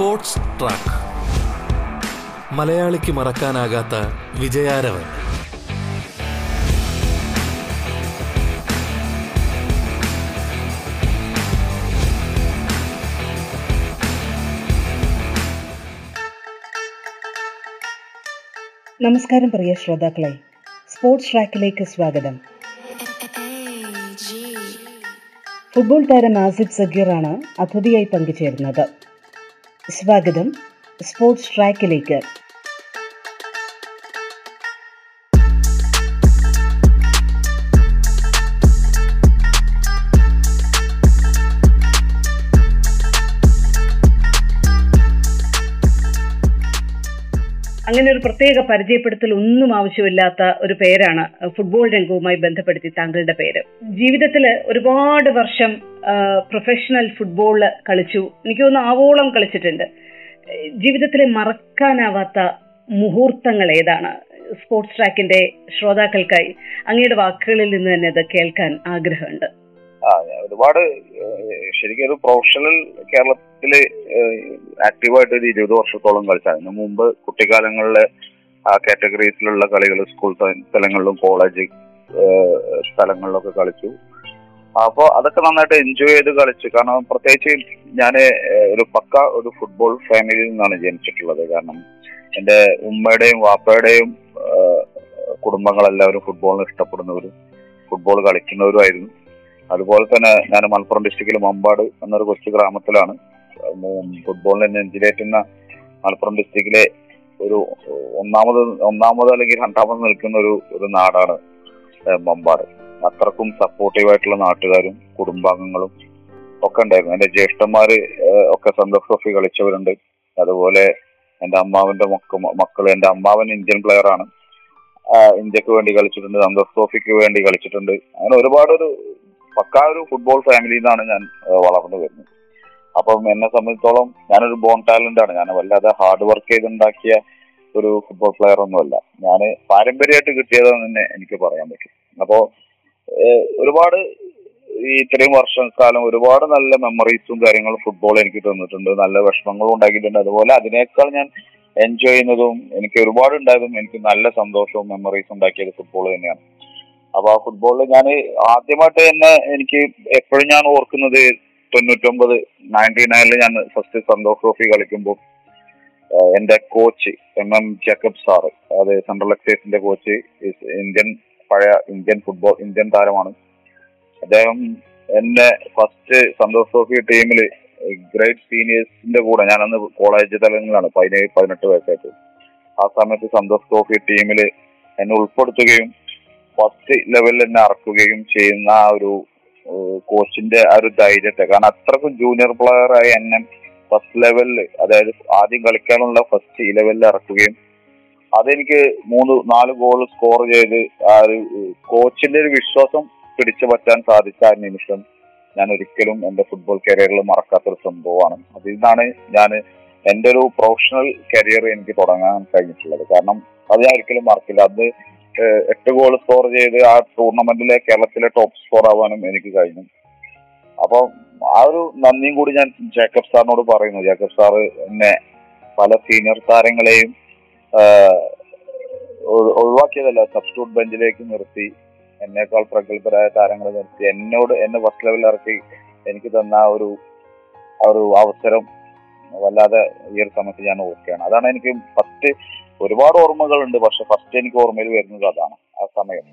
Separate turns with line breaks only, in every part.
Sports track. മലയാളിക്ക് മറക്കാനാകാത്ത വിജയാരവൻ.
നമസ്കാരം പ്രിയ ശ്രോതാക്കളെ. സ്പോർട്സ് ട്രാക്കിലേക്ക് സ്വാഗതം. ഫുട്ബോൾ താരം ആസിഫ് സഗീറാണ് അതിഥിയായി പങ്കുചേരുന്നത്. സ്വാഗതം. സ്പോർട്സ് ട്രാക്കിലേക്ക് പ്രത്യേക പരിചയപ്പെടുത്തൽ ഒന്നും ആവശ്യമില്ലാത്ത ഒരു പേരാണ് ഫുട്ബോൾ രംഗവുമായി ബന്ധപ്പെടുത്തി താങ്കളുടെ പേര്. ജീവിതത്തിൽ ഒരുപാട് വർഷം പ്രൊഫഷണൽ ഫുട്ബോൾ കളിച്ചു. എനിക്ക് തോന്നുന്നു ആവോളം കളിച്ചിട്ടുണ്ട്. ജീവിതത്തിലെ മറക്കാനാവാത്ത മുഹൂർത്തങ്ങൾ ഏതാണ്? സ്പോർട്സ് ട്രാക്കിന്റെ ശ്രോതാക്കൾക്കായി അങ്ങയുടെ വാക്കുകളിൽ നിന്ന് തന്നെ അത് കേൾക്കാൻ ആഗ്രഹമുണ്ട്.
ആ ഒരുപാട് ശരിക്കും ഒരു പ്രൊഫഷണൽ കേരളത്തിൽ ആക്റ്റീവായിട്ട് ഒരു ഇരുപത് വർഷത്തോളം കളിച്ചാണ് ഇതിനു മുമ്പ് കുട്ടിക്കാലങ്ങളിലെ ആ കാറ്റഗറീസിലുള്ള കളികൾ സ്കൂൾ സ്ഥലങ്ങളിലും കോളേജ് സ്ഥലങ്ങളിലൊക്കെ കളിച്ചു. അപ്പോൾ അതൊക്കെ നന്നായിട്ട് എൻജോയ് ചെയ്ത് കളിച്ചു. കാരണം പ്രത്യേകിച്ച് ഞാൻ ഒരു പക്ക ഒരു ഫുട്ബോൾ ഫാമിലിയിൽ നിന്നാണ് ജനിച്ചിട്ടുള്ളത്. കാരണം എന്റെ ഉമ്മയുടെയും വാപ്പയുടെയും കുടുംബങ്ങളെല്ലാവരും ഫുട്ബോളിന് ഇഷ്ടപ്പെടുന്നവരും ഫുട്ബോൾ കളിക്കുന്നവരുമായിരുന്നു അതുപോലെ തന്നെ ഞാൻ മലപ്പുറം ഡിസ്ട്രിക്റ്റിൽ മമ്പാട് എന്നൊരു കൊച്ചു ഗ്രാമത്തിലാണ്. ഫുട്ബോളിനെ നെഞ്ചിലേറ്റുന്ന മലപ്പുറം ഡിസ്ട്രിക്റ്റിലെ ഒരു ഒന്നാമത് ഒന്നാമത് അല്ലെങ്കിൽ രണ്ടാമത് നിൽക്കുന്ന ഒരു ഒരു നാടാണ് മമ്പാട്. അത്രക്കും സപ്പോർട്ടീവായിട്ടുള്ള നാട്ടുകാരും കുടുംബാംഗങ്ങളും ഒക്കെ ഉണ്ടായിരുന്നു. എന്റെ ജ്യേഷ്ഠന്മാര് ഒക്കെ സന്തോഷ് ട്രോഫി കളിച്ചവരുണ്ട്. അതുപോലെ എന്റെ അമ്മാവന്റെ മക്ക മക്കൾ എന്റെ അമ്മാവൻ ഇന്ത്യൻ പ്ലെയർ ആണ്. ഇന്ത്യയ്ക്ക് വേണ്ടി കളിച്ചിട്ടുണ്ട് സന്തോഷ് ട്രോഫിക്ക് വേണ്ടി കളിച്ചിട്ടുണ്ട്. അങ്ങനെ ഒരുപാട് ഒരു പക്കാ ഒരു ഫുട്ബോൾ ഫാമിലിയിൽ നിന്നാണ് ഞാൻ വളർന്നു വരുന്നത്. അപ്പം എന്നെ സംബന്ധിച്ചോളം ഞാനൊരു ബോൺ ടാലന്റ് ആണ്. ഞാൻ വല്ലാതെ ഹാർഡ് വർക്ക് ചെയ്തുണ്ടാക്കിയ ഒരു ഫുട്ബോൾ പ്ലെയർ ഒന്നുമല്ല. ഞാൻ പാരമ്പര്യമായിട്ട് കിട്ടിയതെന്ന് തന്നെ എനിക്ക് പറയാൻ പറ്റും. അപ്പോ ഒരുപാട് ഈ ഇത്രയും വർഷക്കാലം ഒരുപാട് നല്ല മെമ്മറീസും കാര്യങ്ങളും ഫുട്ബോൾ എനിക്ക് തന്നിട്ടുണ്ട്. നല്ല വിഷമങ്ങളും ഉണ്ടാക്കിയിട്ടുണ്ട്. അതുപോലെ അതിനേക്കാൾ ഞാൻ എൻജോയ് ചെയ്യുന്നതും എനിക്ക് ഒരുപാട് ഉണ്ടായതും എനിക്ക് നല്ല സന്തോഷവും മെമ്മറീസും ഉണ്ടാക്കിയത് ഫുട്ബോൾ തന്നെയാണ്. അപ്പൊ ആ ഫുട്ബോളിൽ ഞാൻ ആദ്യമായിട്ട് തന്നെ എനിക്ക് എപ്പോഴും ഞാൻ ഓർക്കുന്നത് തൊണ്ണൂറ്റൊമ്പത് നയന്റി നയനിൽ ഞാൻ ഫസ്റ്റ് സന്തോഷ് ട്രോഫി കളിക്കുമ്പോൾ എന്റെ coach M M Jacob sir അത് സെൻട്രൽ എക്സൈസിന്റെ കോച്ച് ഇന്ത്യൻ പഴയ ഇന്ത്യൻ ഫുട്ബോൾ ഇന്ത്യൻ താരമാണ്. അദ്ദേഹം എന്നെ ഫസ്റ്റ് സന്തോഷ് ട്രോഫി ടീമിൽ ഗ്രേറ്റ് സീനിയേഴ്സിന്റെ കൂടെ ഞാനന്ന് കോളേജ് തലങ്ങളിലാണ് പതിനേഴ് പതിനെട്ട് വയസ്സായിട്ട്. ആ സമയത്ത് സന്തോഷ് ട്രോഫി ടീമിൽ എന്നെ ഉൾപ്പെടുത്തുകയും ഫസ്റ്റ് ലെവലിൽ എന്നെ അറക്കുകയും ചെയ്യുന്ന ആ ഒരു കോച്ചിന്റെ ആ ഒരു ധൈര്യത്തെ കാരണം അത്രക്കും ജൂനിയർ പ്ലെയർ ആയി എന്നെ ഫസ്റ്റ് ലെവലിൽ അതായത് ആദ്യം കളിക്കാനുള്ള ഫസ്റ്റ് ലെവലിൽ ഇറക്കുകയും അതെനിക്ക് മൂന്ന് നാല് ഗോൾ സ്കോർ ചെയ്ത് ആ ഒരു കോച്ചിന്റെ ഒരു വിശ്വാസം പിടിച്ചു പറ്റാൻ സാധിച്ച ആ നിമിഷം ഞാൻ ഒരിക്കലും എന്റെ ഫുട്ബോൾ കരിയറിൽ മറക്കാത്തൊരു സംഭവമാണ്. അതിൽ നിന്നാണ് ഞാൻ എന്റെ ഒരു പ്രൊഫഷണൽ കരിയർ എനിക്ക് തുടങ്ങാൻ കഴിഞ്ഞിട്ടുള്ളത്. കാരണം അത് ഞാൻ ഒരിക്കലും മറക്കില്ല. അത് എട്ട് ഗോൾ സ്കോർ ചെയ്ത് ആ ടൂർണമെന്റിലെ കേരളത്തിലെ ടോപ്പ് സ്കോർ ആവാനും എനിക്ക് കഴിഞ്ഞു. അപ്പോൾ ആ ഒരു നന്ദിയും കൂടി ഞാൻ ജേക്കബ് സാറിനോട് പറയുന്നു. ജേക്കബ് സാറ് എന്നെ പല സീനിയർ താരങ്ങളെയും ഒഴിവാക്കിയതല്ല സബ്സ്റ്റിറ്റ്യൂട്ട് ബെഞ്ചിലേക്ക് നിർത്തി എന്നേക്കാൾ പ്രഗത്ഭരായ താരങ്ങളെ നിർത്തി എന്നോട് എന്നെ ഫസ്റ്റ് ലെവലിൽ ഇറക്കി എനിക്ക് തന്ന ആ ഒരു ഒരു അവസരം വല്ലാതെ ഈ ഒരു സമയത്ത് ഞാൻ ഓർക്കുകയാണ്. അതാണ് എനിക്ക് ഫസ്റ്റ് ഒരുപാട് ഓർമ്മകളുണ്ട്. പക്ഷെ ഫസ്റ്റ് എനിക്ക് ഓർമ്മയിൽ വരുന്നത് അതാണ് ആ സമയം.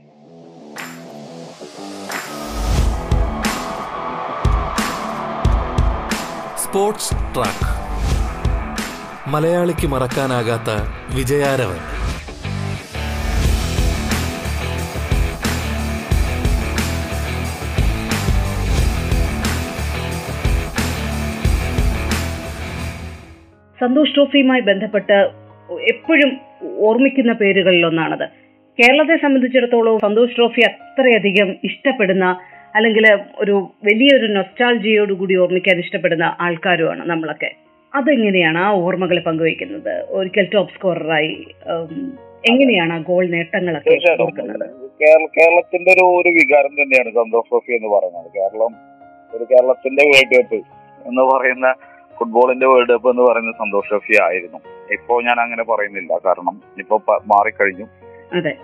Sports track. മലയാളിക്ക് മറക്കാനാകാത്ത വിജയാരവൻ.
സന്തോഷ് ട്രോഫിയുമായി ബന്ധപ്പെട്ട് എപ്പോഴും ഓർമ്മിക്കുന്ന പേരുകളിലൊന്നാണത്. കേരളത്തെ സംബന്ധിച്ചിടത്തോളം സന്തോഷ് ട്രോഫി അത്രയധികം ഇഷ്ടപ്പെടുന്ന അല്ലെങ്കിൽ ഒരു വലിയൊരു നൊസ്റ്റാൾജിയോടുകൂടി ഓർമ്മിക്കാൻ ഇഷ്ടപ്പെടുന്ന ആൾക്കാരുമാണ് നമ്മളൊക്കെ. അതെങ്ങനെയാണ് ആ ഓർമ്മകൾ പങ്കുവയ്ക്കുന്നത്? ഒരിക്കൽ ടോപ്പ് സ്കോററായി എങ്ങനെയാണ് ആ ഗോൾ നേട്ടങ്ങളൊക്കെ
കേരളത്തിന്റെ ഒരു ഒരു വികാരം തന്നെയാണ് സന്തോഷ് ട്രോഫി എന്ന് പറയുന്നത്. കേരളം ഒരു കേരളത്തിന്റെ വേൾഡ് കപ്പ് എന്ന് പറയുന്ന ഫുട്ബോളിന്റെ വേൾഡ് കപ്പ് എന്ന് പറയുന്ന സന്തോഷ് ട്രോഫി ആയിരുന്നു. ഇപ്പോ ഞാൻ അങ്ങനെ പറയുന്നില്ല. കാരണം ഇപ്പൊ മാറിക്കഴിഞ്ഞു.
അതെ.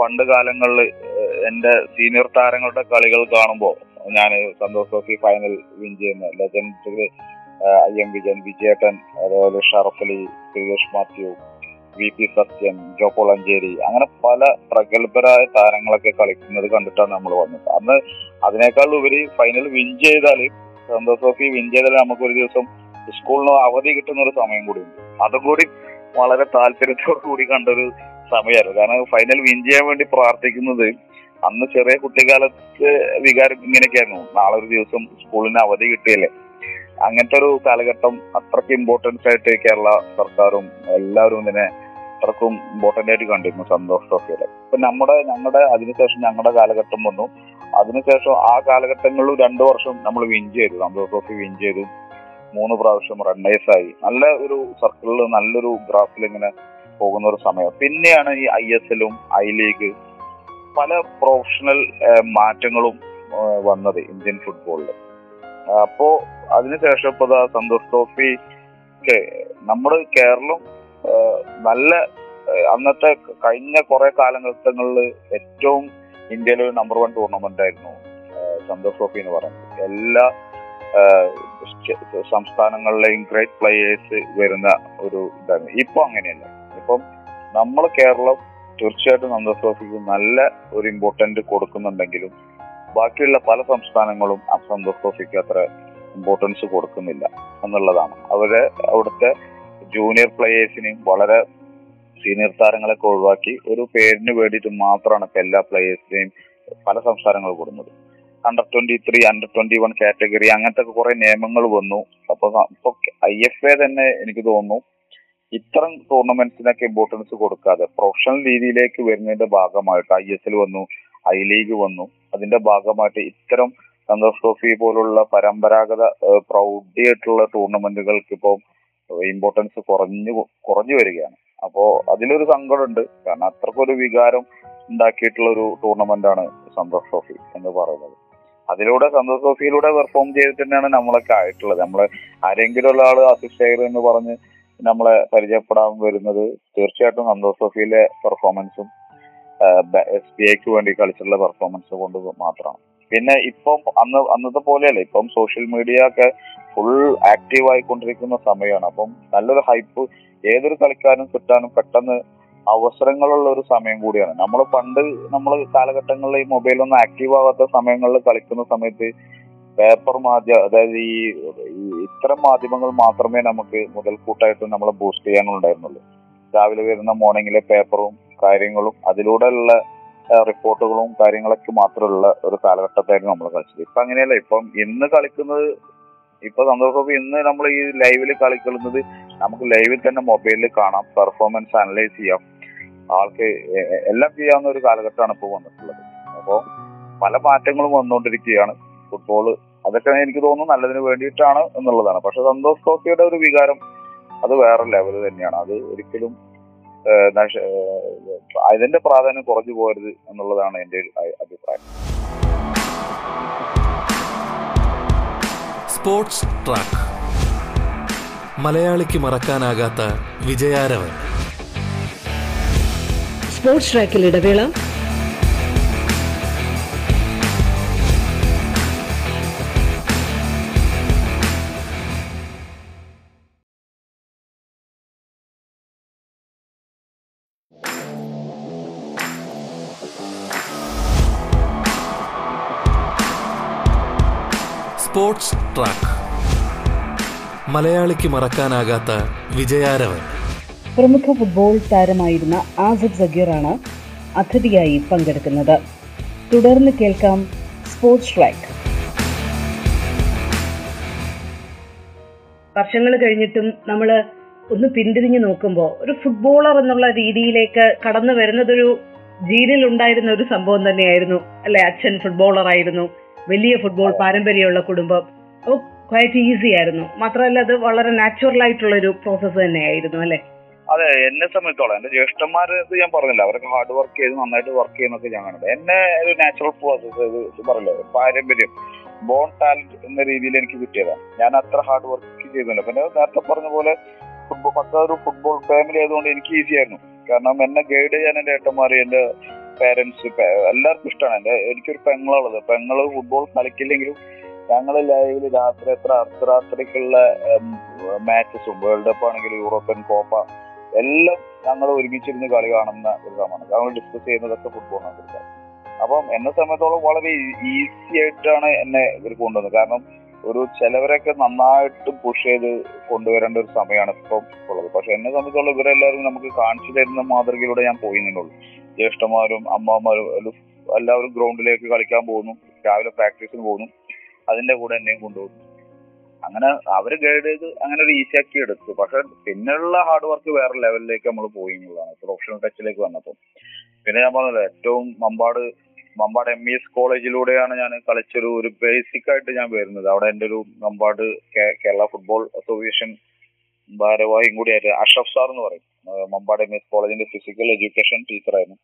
പണ്ട് കാലങ്ങളിൽ എന്റെ സീനിയർ താരങ്ങളുടെ കളികൾ കാണുമ്പോൾ ഞാൻ സന്തോഷ് ട്രോഫി ഫൈനൽ വിൻ ചെയ്യുന്ന ലെജൻഡ് ഐ എം വിജയൻ വിജയേട്ടൻ അതേപോലെ Sharafali Sreekesh Mathew V P Sathyan Ancheri അങ്ങനെ പല പ്രഗത്ഭരായ താരങ്ങളൊക്കെ കളിക്കുന്നത് കണ്ടിട്ടാണ് നമ്മൾ വന്നത്. അന്ന് അതിനേക്കാൾ ഉപരി ഫൈനൽ വിൻ ചെയ്താൽ സന്തോഷ് ട്രോഫി വിൻ ചെയ്താൽ നമുക്ക് ഒരു ദിവസം സ്കൂളിന് അവധി കിട്ടുന്ന ഒരു സമയം കൂടി ഉണ്ട്. അതും കൂടി വളരെ താല്പര്യത്തോടു കൂടി കണ്ടൊരു സമയമായിരുന്നു. കാരണം ഫൈനൽ വിൻ ചെയ്യാൻ വേണ്ടി പ്രാർത്ഥിക്കുന്നത് അന്ന് ചെറിയ കുട്ടിക്കാലത്ത് വികാരം ഇങ്ങനെയൊക്കെയായിരുന്നു. നാളെ ഒരു ദിവസം സ്കൂളിന് അവധി കിട്ടിയല്ലേ. അങ്ങനത്തെ ഒരു കാലഘട്ടം അത്രയ്ക്ക് ഇമ്പോർട്ടൻസ് ആയിട്ട് കേരള സർക്കാരും എല്ലാവരും ഇതിനെ അത്രക്കും ഇമ്പോർട്ടന്റ് ആയിട്ട് കണ്ടിരുന്നു സന്തോഷമൊക്കെ ഇപ്പൊ നമ്മുടെ ഞങ്ങളുടെ അതിനുശേഷം ഞങ്ങളുടെ കാലഘട്ടം വന്നു. അതിനുശേഷം ആ കാലഘട്ടങ്ങളിൽ രണ്ടു വർഷം നമ്മൾ വിൻ ചെയ്തു. സന്തോഷ് ട്രോഫി വിൻ ചെയ്തു. മൂന്ന് പ്രാവശ്യം റണ്ണേഴ്സ് ആയി. നല്ല ഒരു സർക്കിളിൽ നല്ലൊരു ഗ്രാഫിൽ ഇങ്ങനെ പോകുന്ന ഒരു സമയം. പിന്നെയാണ് ഈ ഐ എസ് എല്ലും ഐ ലീഗ് പല പ്രൊഫഷണൽ മാറ്റങ്ങളും വന്നത് ഇന്ത്യൻ ഫുട്ബോളിൽ അപ്പോ അതിനുശേഷം ഇപ്പൊ സന്തോഷ് ട്രോഫി നമ്മുടെ കേരളം നല്ല അന്നത്തെ കഴിഞ്ഞ കുറെ കാലഘട്ടങ്ങളിൽ ഏറ്റവും ഇന്ത്യയിലെ ഒരു നമ്പർ വൺ ടൂർണമെന്റ് ആയിരുന്നു സന്തോഷ് ട്രോഫി എന്ന് പറയുന്നത്. എല്ലാ സംസ്ഥാനങ്ങളിലെയും ഗ്രേറ്റ് പ്ലേയേഴ്സ് വരുന്ന ഒരു ഇതായിരുന്നു. ഇപ്പൊ അങ്ങനെയല്ല. ഇപ്പം നമ്മൾ കേരളം തീർച്ചയായിട്ടും ട്രോഫിക്ക് നല്ല ഒരു ഇമ്പോർട്ടന്റ് കൊടുക്കുന്നുണ്ടെങ്കിലും ബാക്കിയുള്ള പല സംസ്ഥാനങ്ങളും ആ സന്തോഷ് ട്രോഫിക്ക് അത്ര ഇമ്പോർട്ടൻസ് കൊടുക്കുന്നില്ല എന്നുള്ളതാണ്. അവർ അവിടുത്തെ ജൂനിയർ പ്ലേയേഴ്സിനെയും വളരെ സീനിയർ താരങ്ങളൊക്കെ ഒഴിവാക്കി ഒരു പേരിന് വേണ്ടിയിട്ട് മാത്രമാണ് ഇപ്പൊ എല്ലാ പ്ലേയേഴ്സിനെയും പല സംസ്ഥാനങ്ങളും കൊടുക്കുന്നത്. Under twenty three under twenty one category അങ്ങനത്തെ കുറെ നിയമങ്ങൾ വന്നു. അപ്പൊ ഇപ്പൊ ഐ എഫ് എ തന്നെ എനിക്ക് തോന്നുന്നു ഇത്തരം ടൂർണമെന്റ്സിനൊക്കെ ഇമ്പോർട്ടൻസ് കൊടുക്കാതെ പ്രൊഫഷണൽ രീതിയിലേക്ക് വരുന്നതിന്റെ ഭാഗമായിട്ട് ഐ എസ് എൽ വന്നു ഐ ലീഗ് വന്നു. അതിന്റെ ഭാഗമായിട്ട് ഇത്തരം സന്തോഷ് ട്രോഫി പോലുള്ള പരമ്പരാഗത പ്രൗഢിയായിട്ടുള്ള ടൂർണമെന്റുകൾക്ക് ഇപ്പോൾ ഇമ്പോർട്ടൻസ് കുറഞ്ഞു കുറഞ്ഞു വരികയാണ്. അപ്പോ അതിലൊരു സങ്കടമുണ്ട്. കാരണം അത്രക്കൊരു വികാരം ഉണ്ടാക്കിയിട്ടുള്ള ഒരു ടൂർണമെന്റ് ആണ് സന്തോഷ് ട്രോഫി എന്ന് പറയുന്നത്. അതിലൂടെ സന്തോഷ് ട്രോഫിയിലൂടെ പെർഫോം ചെയ്തിട്ട് തന്നെയാണ് നമ്മളൊക്കെ ആയിട്ടുള്ളത്. നമ്മൾ ആരെങ്കിലും ഉള്ള ആൾ എന്ന് പറഞ്ഞ് നമ്മളെ പരിചയപ്പെടാൻ വരുന്നത് തീർച്ചയായിട്ടും സന്തോഷ് ട്രോഫിയിലെ പെർഫോമൻസും എസ് ബി ഐക്ക് വേണ്ടി കളിച്ചിട്ടുള്ള പെർഫോമൻസ് കൊണ്ട് മാത്രമാണ്. പിന്നെ ഇപ്പം അന്ന് അന്നത്തെ പോലെയല്ല. ഇപ്പം സോഷ്യൽ മീഡിയ ഒക്കെ ഫുൾ ആക്റ്റീവ് ആയിക്കൊണ്ടിരിക്കുന്ന സമയമാണ്. അപ്പം നല്ലൊരു ഹൈപ്പ് ഏതൊരു കളിക്കാരനും കിട്ടാനും പെട്ടെന്ന് അവസരങ്ങളുള്ള ഒരു സമയം കൂടിയാണ്. നമ്മൾ പണ്ട് നമ്മൾ കാലഘട്ടങ്ങളിൽ ഈ മൊബൈലൊന്നും ആക്റ്റീവ് ആവാത്ത സമയങ്ങളിൽ കളിക്കുന്ന സമയത്ത് പേപ്പർ മാധ്യമ അതായത് ഈ ഈ ഇത്തരം മാധ്യമങ്ങൾ മാത്രമേ നമുക്ക് മുതൽക്കൂട്ടായിട്ട് നമ്മളെ ബൂസ്റ്റ് ചെയ്യാനുണ്ടായിരുന്നുള്ളൂ. രാവിലെ വരുന്ന മോർണിംഗിലെ പേപ്പറും കാര്യങ്ങളും അതിലൂടെയുള്ള റിപ്പോർട്ടുകളും കാര്യങ്ങളൊക്കെ മാത്രമുള്ള ഒരു കാലഘട്ടത്തായിരുന്നു നമ്മൾ കളിച്ചത്. ഇപ്പൊ അങ്ങനെയല്ല. ഇപ്പം ഇന്ന് കളിക്കുന്നത് ഇപ്പൊ സന്തോഷ് ഇന്ന് നമ്മൾ ഈ ലൈവിൽ കളിക്കുന്നത് നമുക്ക് ലൈവിൽ തന്നെ മൊബൈലിൽ കാണാം പെർഫോമൻസ് അനലൈസ് ചെയ്യാം. ആൾക്ക് എല്ലാം ചെയ്യാവുന്ന ഒരു കാലഘട്ടമാണ് ഇപ്പോൾ വന്നിട്ടുള്ളത്. അപ്പോൾ പല മാറ്റങ്ങളും വന്നുകൊണ്ടിരിക്കുകയാണ്. ഫുട്ബോൾ അതൊക്കെ എനിക്ക് തോന്നുന്നു നല്ലതിന് വേണ്ടിയിട്ടാണ് എന്നുള്ളതാണ്. പക്ഷെ സന്തോഷ് ട്രോഫിയുടെ ഒരു വികാരം അത് വേറെ ലെവൽ തന്നെയാണ്. അത് ഒരിക്കലും അതിന്റെ പ്രാധാന്യം കുറഞ്ഞു പോകരുത് എന്നുള്ളതാണ് എന്റെ അഭിപ്രായം.
Sports track. മലയാളിക്ക് മറക്കാനാകാത്ത വിജയാരവൻ.
സ്പോർട്സ് ട്രാക്കിൽ ഇടവേള.
Sports track. മലയാളിക്ക് മറക്കാനാകാത്ത വിജയാരവൻ.
പ്രമുഖ ഫുട്ബോൾ താരമായിരുന്ന ആസിഫ് സഗീറാണ് അതിഥിയായി പങ്കെടുക്കുന്നത്. തുടർന്ന് കേൾക്കാം സ്പോർട്സ് ട്രാക്ക്. വർഷങ്ങൾ കഴിഞ്ഞിട്ടും നമ്മൾ ഒന്ന് പിന്തിരിഞ്ഞു നോക്കുമ്പോൾ ഒരു ഫുട്ബോളർ എന്നുള്ള രീതിയിലേക്ക് കടന്നു വരുന്നതൊരു ജീനിൽ ഉണ്ടായിരുന്ന ഒരു സംഭവം തന്നെയായിരുന്നു. അല്ലെ? അച്ഛൻ ഫുട്ബോളർ ആയിരുന്നു വലിയ ഫുട്ബോൾ പാരമ്പര്യമുള്ള കുടുംബം. അപ്പോൾ ക്വയറ്റ് ഈസി ആയിരുന്നു. മാത്രമല്ല അത് വളരെ നാച്ചുറൽ ആയിട്ടുള്ള ഒരു പ്രോസസ്സ് തന്നെയായിരുന്നു അല്ലെ?
അതെ എന്നെ സംബന്ധിച്ചോളം എന്റെ ജ്യേഷ്ഠന്മാര് ഞാൻ പറഞ്ഞില്ല. അവരൊക്കെ ഹാർഡ് വർക്ക് ചെയ്ത് നന്നായിട്ട് വർക്ക് ചെയ്യുന്നൊക്കെ ഞാൻ കണ്ടത് എന്നെ ഒരു നാച്ചുറൽ പ്രോസസ് ഇത് പാരമ്പര്യം ബോൺ ടാലന്റ് എന്ന രീതിയിൽ എനിക്ക് കിട്ടിയതാണ് ഞാൻ അത്ര ഹാർഡ് വർക്ക് ചെയ്തില്ല. പിന്നെ നേരത്തെ പറഞ്ഞ പോലെ ഫുട്ബോൾ പക്ക ഒരു ഫുട്ബോൾ ഫാമിലി ആയതുകൊണ്ട് എനിക്ക് ഈസി ആയിരുന്നു. കാരണം എന്നെ ഗൈഡ് ചെയ്യാൻ എന്റെ ഏട്ടന്മാർ എന്റെ പേരൻസ് എല്ലാവർക്കും ഇഷ്ടമാണ് എന്റെ എനിക്കൊരു പെങ്ങളുള്ളത്. പെങ്ങൾ ഫുട്ബോൾ കളിക്കില്ലെങ്കിലും ഞങ്ങൾ ലൈവിൽ രാത്രി എത്ര അർദ്ധരാത്രിക്കുള്ള മാച്ചസും വേൾഡ് കപ്പ് ആണെങ്കിലും യൂറോപ്യൻ കോപ്പ എല്ലാം ഞങ്ങൾ ഒരുമിച്ചിരുന്ന് കളി കാണുന്ന ഒരു സമയമാണ്. ഞങ്ങൾ ഡിസ്കസ് ചെയ്യുന്നതൊക്കെ ഫുട്ബോളിനെ കുറിച്ചാണ് അപ്പം എന്നെ സംബന്ധിച്ചോളം വളരെ ഈസി ആയിട്ടാണ് എന്നെ ഇവർ കൊണ്ടുവന്നത്. കാരണം ഒരു ചിലവരൊക്കെ നന്നായിട്ട് പുഷ് ചെയ്ത് കൊണ്ടുവരേണ്ട ഒരു സമയമാണ് ഇപ്പം ഉള്ളത്. പക്ഷെ എന്നെ സംബന്ധിച്ചോളം ഇവരെല്ലാവരും നമുക്ക് കാണിച്ചു തരുന്ന മാതൃകയിലൂടെ ഞാൻ പോയിന്നുള്ളൂ ജ്യേഷ്ഠന്മാരും അമ്മമാരും എല്ലാം- എല്ലാവരും ഗ്രൗണ്ടിലേക്ക് കളിക്കാൻ പോകുന്നു. രാവിലെ പ്രാക്ടീസിന് പോകുന്നു. അതിന്റെ കൂടെ എന്നെയും കൊണ്ടുപോകുന്നു. അങ്ങനെ അവർ ഗൈഡ് ചെയ്ത് അങ്ങനെ ഒരു ഈസിയാക്കി എടുത്തു. പക്ഷെ പിന്നെയുള്ള ഹാർഡ് വർക്ക് വേറെ ലെവലിലേക്ക് നമ്മൾ പോയി എന്നുള്ളതാണ്. പ്രൊഫഷണൽ ടച്ചിലേക്ക് വന്നപ്പോൾ പിന്നെ ഞാൻ പറഞ്ഞത് ഏറ്റവും Mampad Mampad M E S കോളേജിലൂടെയാണ് ഞാൻ കളിച്ചൊരു ഒരു ബേസിക് ആയിട്ട് ഞാൻ വരുന്നത്. അവിടെ എന്റെ ഒരു മമ്പാട് കേരള ഫുട്ബോൾ അസോസിയേഷൻ ഭാരവാഹിയും കൂടിയായിട്ട് അഷ്റഫ് സാർ എന്ന് പറയും. മമ്പാട് എം എസ് കോളേജിന്റെ ഫിസിക്കൽ എഡ്യൂക്കേഷൻ ടീച്ചറായിരുന്നു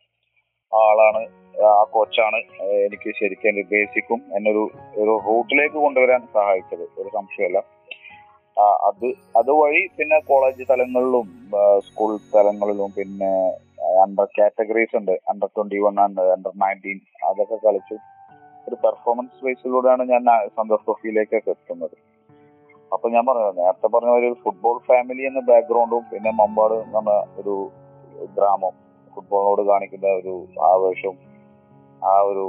ആ ആളാണ് ആ കോച്ചാണ് എനിക്ക് ശരിക്കും എന്റെ ബേസിക്കും എന്നൊരു ഒരു റൂട്ടിലേക്ക് കൊണ്ടുവരാൻ സഹായിച്ചത്. ഒരു സംശയമല്ല അത് അതുവഴി പിന്നെ കോളേജ് തലങ്ങളിലും സ്കൂൾ തലങ്ങളിലും പിന്നെ അണ്ടർ കാറ്റഗറീസ് ഉണ്ട്. Under twenty one under nineteen അതൊക്കെ കളിച്ചു ഒരു പെർഫോമൻസ് ബേസിലൂടെയാണ് ഞാൻ സന്തോഷ് ട്രോഫിയിലേക്കൊക്കെ എത്തുന്നത്. അപ്പൊ ഞാൻ പറഞ്ഞു നേരത്തെ പറഞ്ഞ ഒരു ഫുട്ബോൾ ഫാമിലി എന്ന ബാക്ക്ഗ്രൗണ്ടും പിന്നെ മമ്പാട് എന്ന ഒരു ഗ്രാമം. ഫുട്ബോളിനോട് കാണിക്കുന്ന ഒരു ആവേശവും ആ ഒരു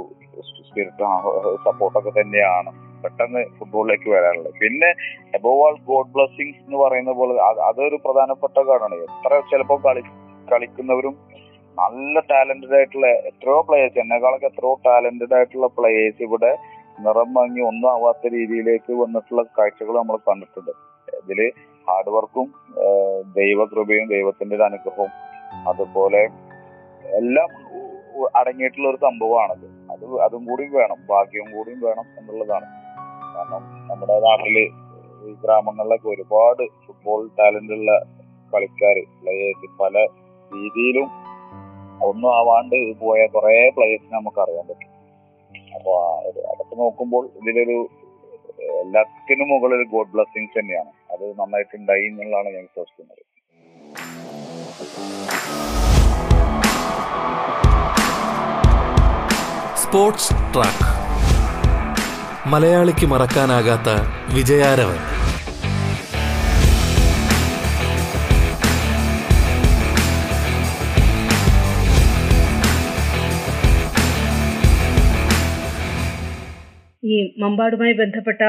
സ്പിരിറ്റും സപ്പോർട്ടൊക്കെ തന്നെയാണ് പെട്ടെന്ന് ഫുട്ബോളിലേക്ക് വരാനുള്ളത്. പിന്നെ അബോവ് ആൾ ഗോഡ് ബ്ലസ്സിങ്സ് എന്ന് പറയുന്ന പോലെ അതൊരു പ്രധാനപ്പെട്ട കാരണമാണ്. എത്ര ചിലപ്പോൾ കളി കളിക്കുന്നവരും നല്ല ടാലന്റഡ് ആയിട്ടുള്ള എത്രയോ പ്ലേയേഴ്സ് എന്നെക്കാളൊക്കെ എത്രയോ ടാലന്റഡ് ആയിട്ടുള്ള പ്ലേയേഴ്സ് ഇവിടെ നിറം വാങ്ങി ഒന്നും ആവാത്ത രീതിയിലേക്ക് വന്നിട്ടുള്ള കാഴ്ചകൾ നമ്മൾ കണ്ടിട്ടുണ്ട്. ഇതിൽ ഹാർഡ് വർക്കും ദൈവകൃപയും ദൈവത്തിന്റെ ഒരു അനുഗ്രഹവും അതുപോലെ എല്ലാം അടങ്ങിയിട്ടുള്ള ഒരു സംഭവമാണത്. അത് അതും കൂടി വേണം ഭാഗ്യവും കൂടിയും വേണം എന്നുള്ളതാണ്. കാരണം നമ്മുടെ നാട്ടിൽ ഈ ഗ്രാമങ്ങളിലൊക്കെ ഒരുപാട് ഫുട്ബോൾ ടാലന്റ് ഉള്ള കളിക്കാർ പ്ലേയേഴ്സ് പല രീതിയിലും ഒന്നും ആവാണ്ട് പോയ കുറെ പ്ലേയേഴ്സിനെ നമുക്ക് അറിയാൻ പറ്റും. അപ്പൊ നോക്കുമ്പോൾ ഇതിലൊരു എല്ലാത്തിനും മുകളിൽ ഗോഡ് ബ്ലെസ്സിങ്സ് തന്നെയാണ്. അത് നന്നായിട്ട് ഉണ്ടായി എന്നുള്ളതാണ് ഞാൻ വിശ്വസിക്കുന്നത്.
Sports track. മലയാളിക്ക് മറക്കാനാകാത്ത വിജയാരവൻ.
മമ്പാടുമായി ബന്ധപ്പെട്ട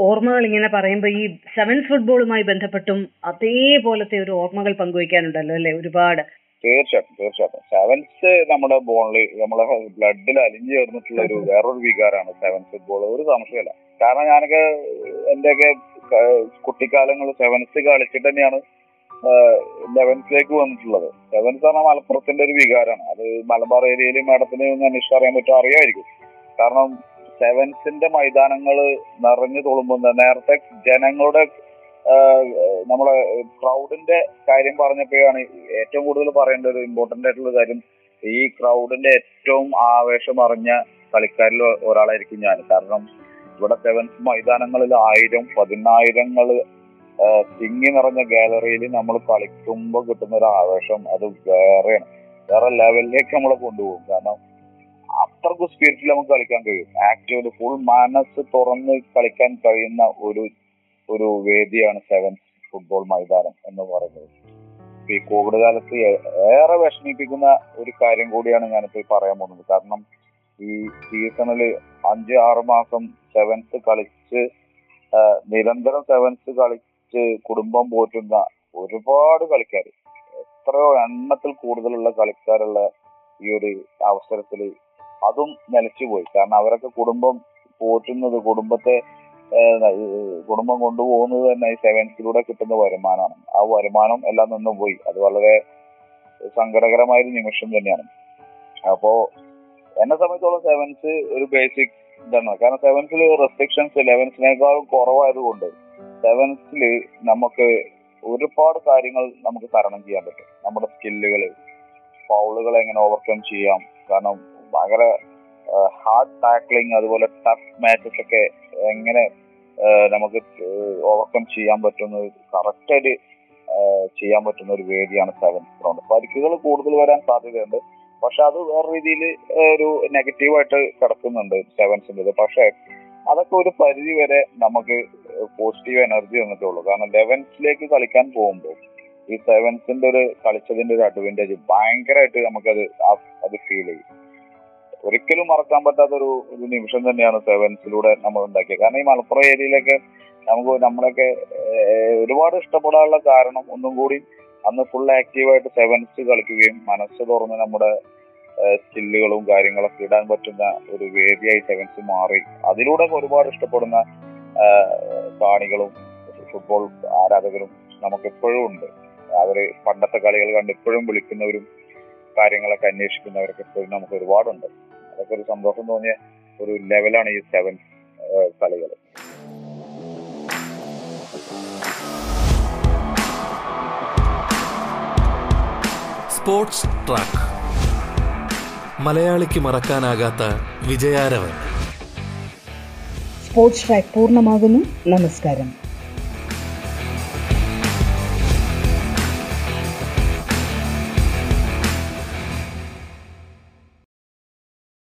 ഓർമ്മകൾ ഇങ്ങനെ പറയുമ്പോൾ ഈ സെവൻസ് ഫുട്ബോളുമായി ബന്ധപ്പെട്ടും അതേപോലത്തെ ഒരു ഓർമ്മകൾ പങ്കുവയ്ക്കാനുണ്ടല്ലോ അല്ലെ ഒരുപാട്?
തീർച്ചയായിട്ടും തീർച്ചയായിട്ടും. സെവൻസ് നമ്മുടെ ബോണിൽ നമ്മളെ ബ്ലഡിൽ അലിഞ്ഞു ചേർന്നിട്ടുള്ള ഒരു വേറൊരു വികാരമാണ് സെവൻസ് ഫുട്ബോൾ ഒരു സംശയമല്ല കാരണം ഞാനൊക്കെ എന്റെയൊക്കെ കുട്ടിക്കാലങ്ങൾ സെവൻസ് കളിച്ചിട്ട് തന്നെയാണ് ലെവൻസിലേക്ക് വന്നിട്ടുള്ളത്. സെവൻസ് പറഞ്ഞാൽ മലപ്പുറത്തിന്റെ ഒരു വികാരമാണ്. അത് മലബാർ ഏരിയയിൽ മാഡത്തിന് ഒന്ന് അന്വേഷിച്ചറിയാൻ പറ്റും അറിയാമായിരിക്കും. കാരണം സെവൻസിന്റെ മൈതാനങ്ങൾ നിറഞ്ഞു തുളുമ്പുന്ന നേരത്തെ ജനങ്ങളുടെ നമ്മളെ ക്രൗഡിന്റെ കാര്യം പറഞ്ഞപ്പോഴാണ് ഏറ്റവും കൂടുതൽ പറയേണ്ട ഒരു ഇമ്പോർട്ടന്റ് ആയിട്ടുള്ള കാര്യം ഈ ക്രൗഡിന്റെ ഏറ്റവും ആവേശം അറിഞ്ഞ കളിക്കാരിൽ ഒരാളായിരിക്കും ഞാൻ. കാരണം ഇവിടെ സെവൻസ് മൈതാനങ്ങളിൽ ആയിരം പതിനായിരങ്ങൾ തിങ്ങി നിറഞ്ഞ ഗാലറിയിൽ നമ്മൾ കളിക്കുമ്പോൾ കിട്ടുന്ന ഒരു ആവേശം അത് വേറെയാണ്. വേറെ ലെവലിലേക്ക് നമ്മളെ കൊണ്ടുപോകും. കാരണം അത്രയ്ക്ക് സ്പിരിറ്റിൽ നമുക്ക് കളിക്കാൻ കഴിയും. ആക്റ്റീവ് ഫുൾ മനസ്സ് തുറന്ന് കളിക്കാൻ കഴിയുന്ന ഒരു ഒരു വേദിയാണ് സെവൻസ് ഫുട്ബോൾ മൈതാനം എന്ന് പറയുന്നത്. ഈ കോവിഡ് കാലത്ത് ഏറെ വിഷമിപ്പിക്കുന്ന ഒരു കാര്യം കൂടിയാണ് ഞാനിപ്പോ പറയാൻ പോകുന്നത്. കാരണം ഈ സീസണിൽ അഞ്ച് ആറ് മാസം സെവൻസ് കളിച്ച് നിരന്തരം സെവൻസ് കളിച്ച് കുടുംബം പോറ്റുന്ന ഒരുപാട് കളിക്കാർ എത്രയോ എണ്ണത്തിൽ കൂടുതലുള്ള കളിക്കാരുള്ള ഈ ഒരു അവസരത്തിൽ അതും നിലച്ചുപോയി കാരണം അവരൊക്കെ കുടുംബം പോറ്റുന്നത് കുടുംബത്തെ കുടുംബം കൊണ്ടുപോകുന്നത് തന്നെ ഈ സെവൻസിലൂടെ കിട്ടുന്ന വരുമാനമാണ്. ആ വരുമാനം എല്ലാം നിന്നും പോയി. അത് വളരെ സങ്കടകരമായ ഒരു നിമിഷം തന്നെയാണ്. അപ്പോ എന്നെ സംബന്ധിച്ചോളം സെവൻസ് ഒരു ബേസിക് ഇതാണ്. കാരണം സെവൻസിൽ റെസ്ട്രിക്ഷൻസ് ലെവൻസിനേക്കാളും കുറവായതുകൊണ്ട് സെവൻസിൽ നമുക്ക് ഒരുപാട് കാര്യങ്ങൾ നമുക്ക് തരണം ചെയ്യാൻ പറ്റും. നമ്മുടെ സ്കില്ലുകൾ ഫൗളുകൾ എങ്ങനെ ഓവർകം ചെയ്യാം. കാരണം ഭയങ്കര ഹാർഡ് ടാക്ലിംഗ് അതുപോലെ ടഫ് മാച്ചസ് ഒക്കെ എങ്ങനെ നമുക്ക് ഓവർകം ചെയ്യാൻ പറ്റുന്ന കറക്റ്റായിട്ട് ചെയ്യാൻ പറ്റുന്ന ഒരു വേദിയാണ് സെവൻസ് ഗ്രൗണ്ട് പരിക്കുകൾ കൂടുതൽ വരാൻ സാധ്യതയുണ്ട്. പക്ഷെ അത് വേറെ രീതിയിൽ ഒരു നെഗറ്റീവായിട്ട് കിടക്കുന്നുണ്ട് സെവൻസിന്റെ പക്ഷെ അതൊക്കെ ഒരു പരിധി വരെ നമുക്ക് പോസിറ്റീവ് എനർജി തന്നിട്ടുള്ളൂ കാരണം ലെവൻസിലേക്ക് കളിക്കാൻ പോകുമ്പോൾ ഈ സെവൻസിന്റെ ഒരു കളിച്ചതിന്റെ ഒരു അഡ്വാന്റേജ് ഭയങ്കരമായിട്ട് നമുക്കത് അത് ഫീൽ ചെയ്യും. ഒരിക്കലും മറക്കാൻ പറ്റാത്ത ഒരു ഒരു നിമിഷം തന്നെയാണ് സെവൻസിലൂടെ നമ്മൾ ഉണ്ടാക്കിയത് കാരണം ഈ മലപ്പുറം ഏരിയയിലൊക്കെ നമുക്ക് നമ്മളൊക്കെ ഒരുപാട് ഇഷ്ടപ്പെടാനുള്ള കാരണം ഒന്നും കൂടി അന്ന് ഫുൾ ആക്റ്റീവായിട്ട് സെവൻസ് കളിക്കുകയും മനസ്സ് തുറന്ന് നമ്മുടെ സ്കില്ലുകളും കാര്യങ്ങളൊക്കെ ഇടാൻ പറ്റുന്ന ഒരു വേദിയായി സെവൻസ് മാറി. അതിലൂടെ ഒരുപാട് ഇഷ്ടപ്പെടുന്ന കാണികളും ഫുട്ബോൾ ആരാധകരും നമുക്ക് എപ്പോഴും ഉണ്ട്. അവർ പണ്ടത്തെ കളികൾ കണ്ട് ഇപ്പോഴും വിളിക്കുന്നവരും കാര്യങ്ങളൊക്കെ അന്വേഷിക്കുന്നവരൊക്കെ ഇപ്പോഴും നമുക്ക് ഒരുപാടുണ്ട്. അതൊക്കെ ഒരു സന്തോഷം തോന്നിയ ഒരു ലെവലാണ് ഈ സെവൻ കളികൾ
സ്പോർട്സ് ട്രാക്ക്. മലയാളിക്ക് മറക്കാനാകാത്ത വിജയാരവൻ.
സ്പോർട്സ് ട്രാക്ക് പൂർണമാകുന്നു. നമസ്കാരം.